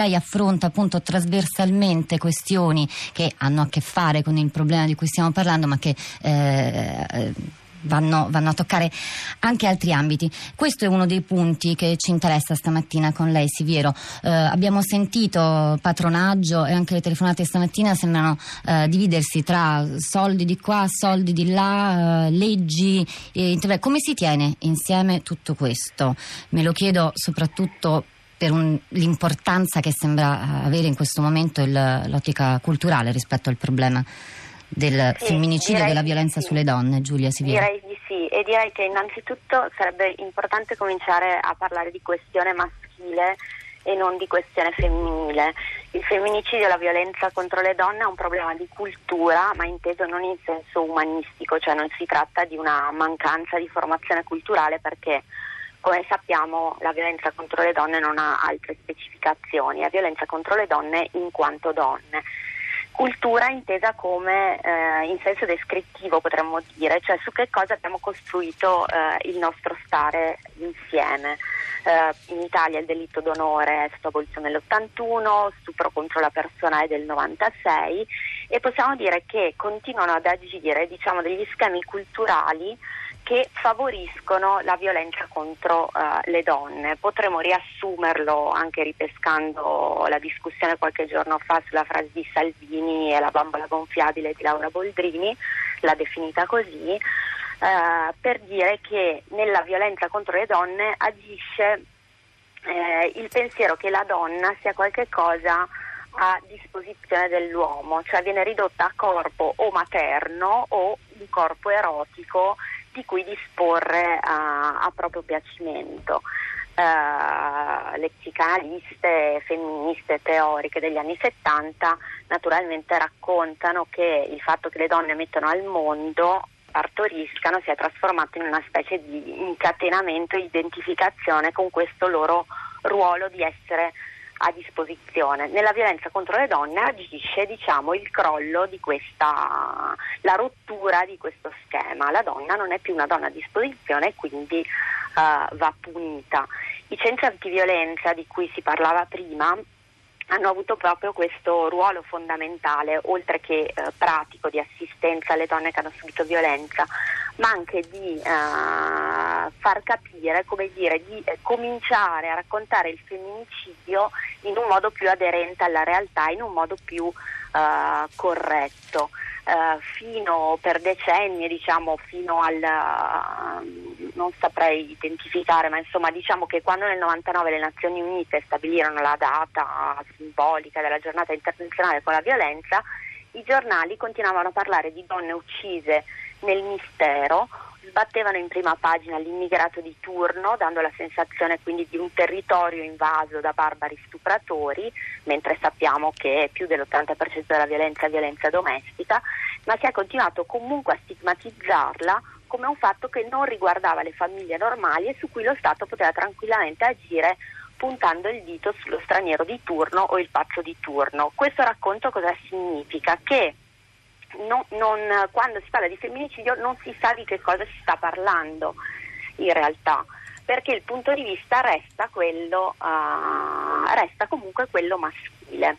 lei affronta appunto trasversalmente questioni che hanno a che fare con il problema di cui stiamo parlando, ma che eh, vanno, vanno, a toccare anche altri ambiti. Questo è uno dei punti che ci interessa stamattina con lei, Siviero. Eh, abbiamo sentito patronaggio e anche le telefonate stamattina sembrano eh, dividersi tra soldi di qua, soldi di là, eh, leggi. come si tiene insieme tutto questo? Me lo chiedo soprattutto per un, l'importanza che sembra avere in questo momento il, l'ottica culturale rispetto al problema del sì, femminicidio e della violenza sì. sulle donne, Giulia Siviera. Direi di sì e direi che innanzitutto sarebbe importante cominciare a parlare di questione maschile e non di questione femminile. Il femminicidio e la violenza contro le donne è un problema di cultura, ma inteso non in senso umanistico, cioè non si tratta di una mancanza di formazione culturale perché come sappiamo la violenza contro le donne non ha altre specificazioni, è violenza contro le donne in quanto donne. Cultura intesa come eh, in senso descrittivo potremmo dire, cioè su che cosa abbiamo costruito eh, il nostro stare insieme. Eh, in Italia il delitto d'onore è stato abolito nell'81, stupro contro la persona è del 96 e possiamo dire che continuano ad agire diciamo, degli schemi culturali che favoriscono la violenza contro uh, le donne. Potremmo riassumerlo anche ripescando la discussione qualche giorno fa sulla frase di Salvini e la bambola gonfiabile di Laura Boldrini, l'ha definita così, uh, per dire che nella violenza contro le donne agisce eh, il pensiero che la donna sia qualcosa a disposizione dell'uomo, cioè viene ridotta a corpo o materno o un corpo erotico di cui disporre a, a proprio piacimento. Uh, le psicanaliste femministe teoriche degli anni 70 naturalmente raccontano che il fatto che le donne mettono al mondo partoriscano si è trasformato in una specie di incatenamento e identificazione con questo loro ruolo di essere a disposizione. Nella violenza contro le donne agisce diciamo, il crollo di questa, la rottura di questo schema. La donna non è più una donna a disposizione e quindi uh, va punita. I centri antiviolenza di cui si parlava prima hanno avuto proprio questo ruolo fondamentale, oltre che eh, pratico di assistenza alle donne che hanno subito violenza, ma anche di eh, far capire, come dire, di eh, cominciare a raccontare il femminicidio in un modo più aderente alla realtà, in un modo più eh, corretto. Uh, fino per decenni, diciamo, fino al uh, non saprei identificare, ma insomma diciamo che quando nel 99 le Nazioni Unite stabilirono la data simbolica della giornata internazionale con la violenza, i giornali continuavano a parlare di donne uccise nel mistero, sbattevano in prima pagina l'immigrato di turno, dando la sensazione quindi di un territorio invaso da barbari stupratori, mentre sappiamo che più dell'80% della violenza è violenza domestica, ma si è continuato comunque a stigmatizzarla come un fatto che non riguardava le famiglie normali e su cui lo Stato poteva tranquillamente agire puntando il dito sullo straniero di turno o il pazzo di turno. Questo racconto cosa significa? Che non, non, quando si parla di femminicidio non si sa di che cosa si sta parlando in realtà, perché il punto di vista resta, quello, uh, resta comunque quello maschile.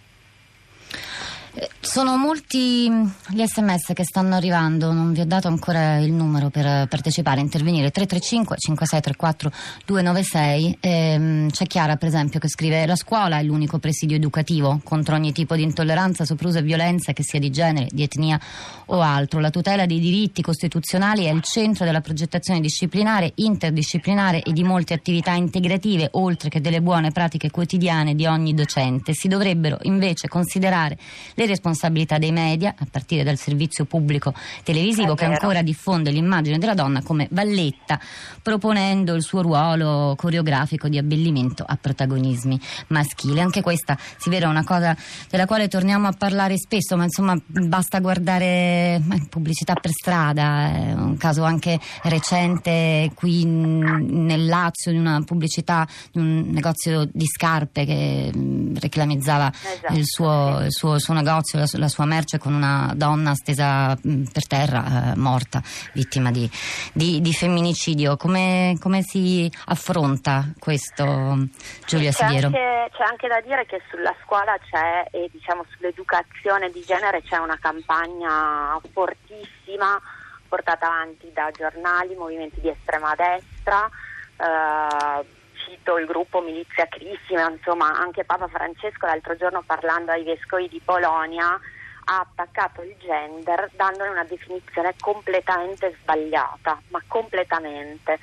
Sono molti mm, gli sms che stanno arrivando, non vi ho dato ancora il numero per partecipare, intervenire 335 5634 296. Ehm, c'è Chiara per esempio che scrive la scuola è l'unico presidio educativo contro ogni tipo di intolleranza, sopruso e violenza che sia di genere, di etnia o altro. La tutela dei diritti costituzionali è il centro della progettazione disciplinare, interdisciplinare e di molte attività integrative oltre che delle buone pratiche quotidiane di ogni docente. Si dovrebbero invece considerare le responsabilità dei media, a partire dal servizio pubblico televisivo che ancora diffonde l'immagine della donna come valletta, proponendo il suo ruolo coreografico di abbellimento a protagonismi maschili. Anche questa si vede una cosa della quale torniamo a parlare spesso, ma insomma basta guardare pubblicità per strada, è un caso anche recente qui nel Lazio di una pubblicità di un negozio di scarpe che reclamizzava esatto. il, suo, il suo, il suo negozio negozio la, la, sua merce con una donna stesa mh, per terra, eh, morta, vittima di, di, di femminicidio. Come, come, si affronta questo, Giulia c'è Siviero? Anche, c'è anche da dire che sulla scuola c'è, e diciamo sull'educazione di genere c'è una campagna fortissima portata avanti da giornali, movimenti di estrema destra. Eh, cito il gruppo Milizia Crissima, insomma anche Papa Francesco l'altro giorno parlando ai vescovi di Polonia ha attaccato il gender dandone una definizione completamente sbagliata, ma completamente.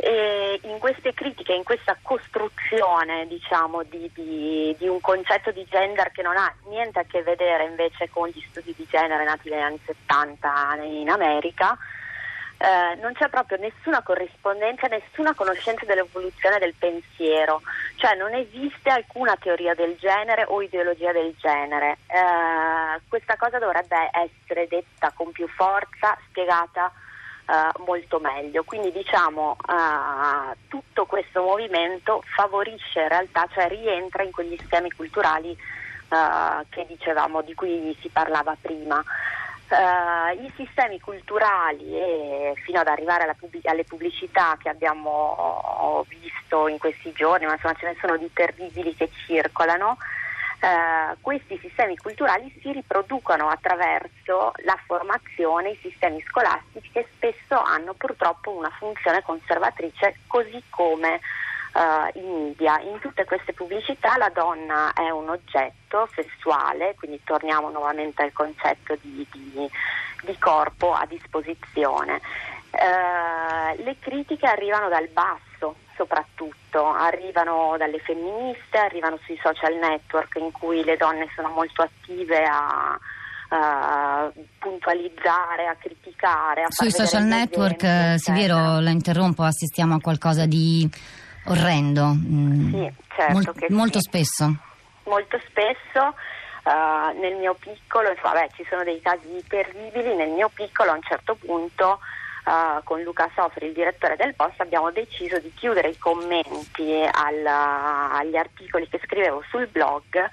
E in queste critiche, in questa costruzione diciamo, di, di, di, un concetto di gender che non ha niente a che vedere invece con gli studi di genere nati negli anni 70 in America, eh, non c'è proprio nessuna corrispondenza, nessuna conoscenza dell'evoluzione del pensiero, cioè non esiste alcuna teoria del genere o ideologia del genere. Eh, questa cosa dovrebbe essere detta con più forza, spiegata eh, molto meglio. Quindi diciamo eh, tutto questo movimento favorisce in realtà, cioè rientra in quegli schemi culturali eh, che dicevamo, di cui si parlava prima. Uh, I sistemi culturali e fino ad arrivare pubblic- alle pubblicità che abbiamo visto in questi giorni, ma insomma ce ne sono di terribili che circolano, uh, questi sistemi culturali si riproducono attraverso la formazione, i sistemi scolastici che spesso hanno purtroppo una funzione conservatrice così come uh, i media. In tutte queste pubblicità la donna è un oggetto sessuale, quindi torniamo nuovamente al concetto di, di, di corpo a disposizione. Uh, le critiche arrivano dal basso soprattutto, arrivano dalle femministe, arrivano sui social network in cui le donne sono molto attive a, a puntualizzare, a criticare. A Sui social network, esempi, Siviero, la interrompo, assistiamo a qualcosa di orrendo. Mm. Sì, certo Mol- molto sì. spesso. Molto spesso. Uh, nel mio piccolo, vabbè, ci sono dei casi terribili, nel mio piccolo a un certo punto uh, con Luca Sofri, il direttore del Post, abbiamo deciso di chiudere i commenti al, agli articoli che scrivevo sul blog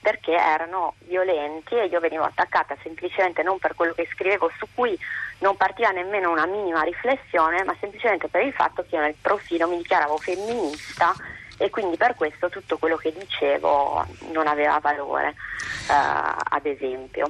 perché erano violenti e io venivo attaccata semplicemente non per quello che scrivevo su cui non partiva nemmeno una minima riflessione, ma semplicemente per il fatto che io nel profilo mi dichiaravo femminista e quindi per questo tutto quello che dicevo non aveva valore, uh, ad esempio.